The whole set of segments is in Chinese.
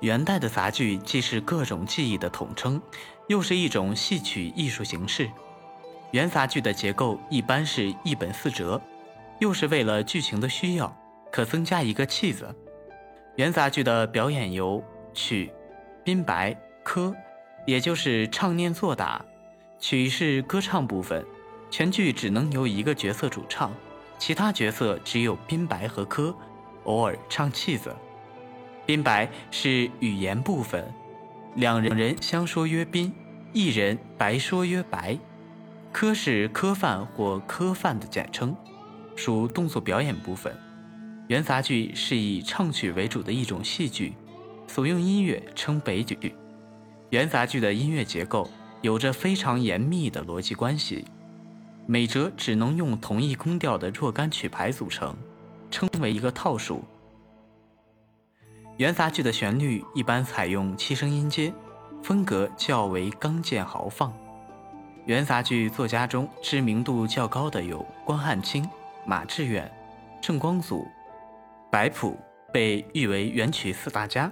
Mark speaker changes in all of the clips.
Speaker 1: 元代的杂剧既是各种技艺的统称，又是一种戏曲艺术形式。元杂剧的结构一般是一本四折，又是为了剧情的需要，可增加一个契子。元杂剧的表演有曲、宾白、科，也就是唱念做打。曲是歌唱部分，全剧只能由一个角色主唱，其他角色只有宾白和科，偶尔唱契子。宾白是语言部分，两人相说曰宾，一人白说曰白。科是科范或科范的简称，属动作表演部分。元杂剧是以唱曲为主的一种戏剧，所用音乐称北曲。元杂剧的音乐结构有着非常严密的逻辑关系，每折只能用同一宫调的若干曲牌组成，称为一个套数。元杂剧的旋律一般采用七声音阶，风格较为刚健豪放。元杂剧作家中知名度较高的有关汉卿、马致远、郑光祖、白朴，被誉为元曲四大家。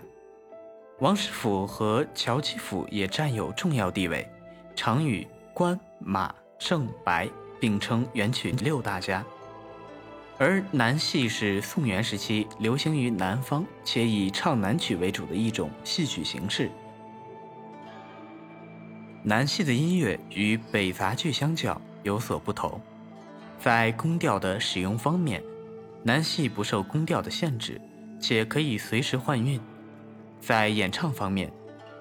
Speaker 1: 王实甫和乔其甫也占有重要地位，常与关、马、郑、白并称元曲六大家。而南戏是宋元时期流行于南方且以唱南曲为主的一种戏曲形式。南戏的音乐与北杂剧相较有所不同，在宫调的使用方面，南戏不受宫调的限制，且可以随时换韵；在演唱方面，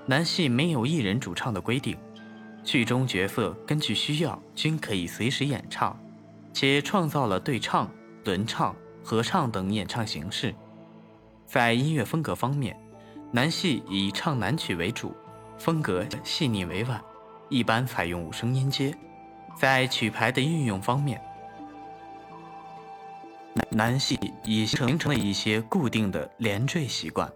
Speaker 1: 南戏没有一人主唱的规定，剧中角色根据需要均可以随时演唱，且创造了对唱。轮唱、合唱等演唱形式，在音乐风格方面，南戏以唱南曲为主，风格细腻委婉，一般采用五声音阶。在曲牌的运用方面，南戏已形成了一些固定的连缀习惯。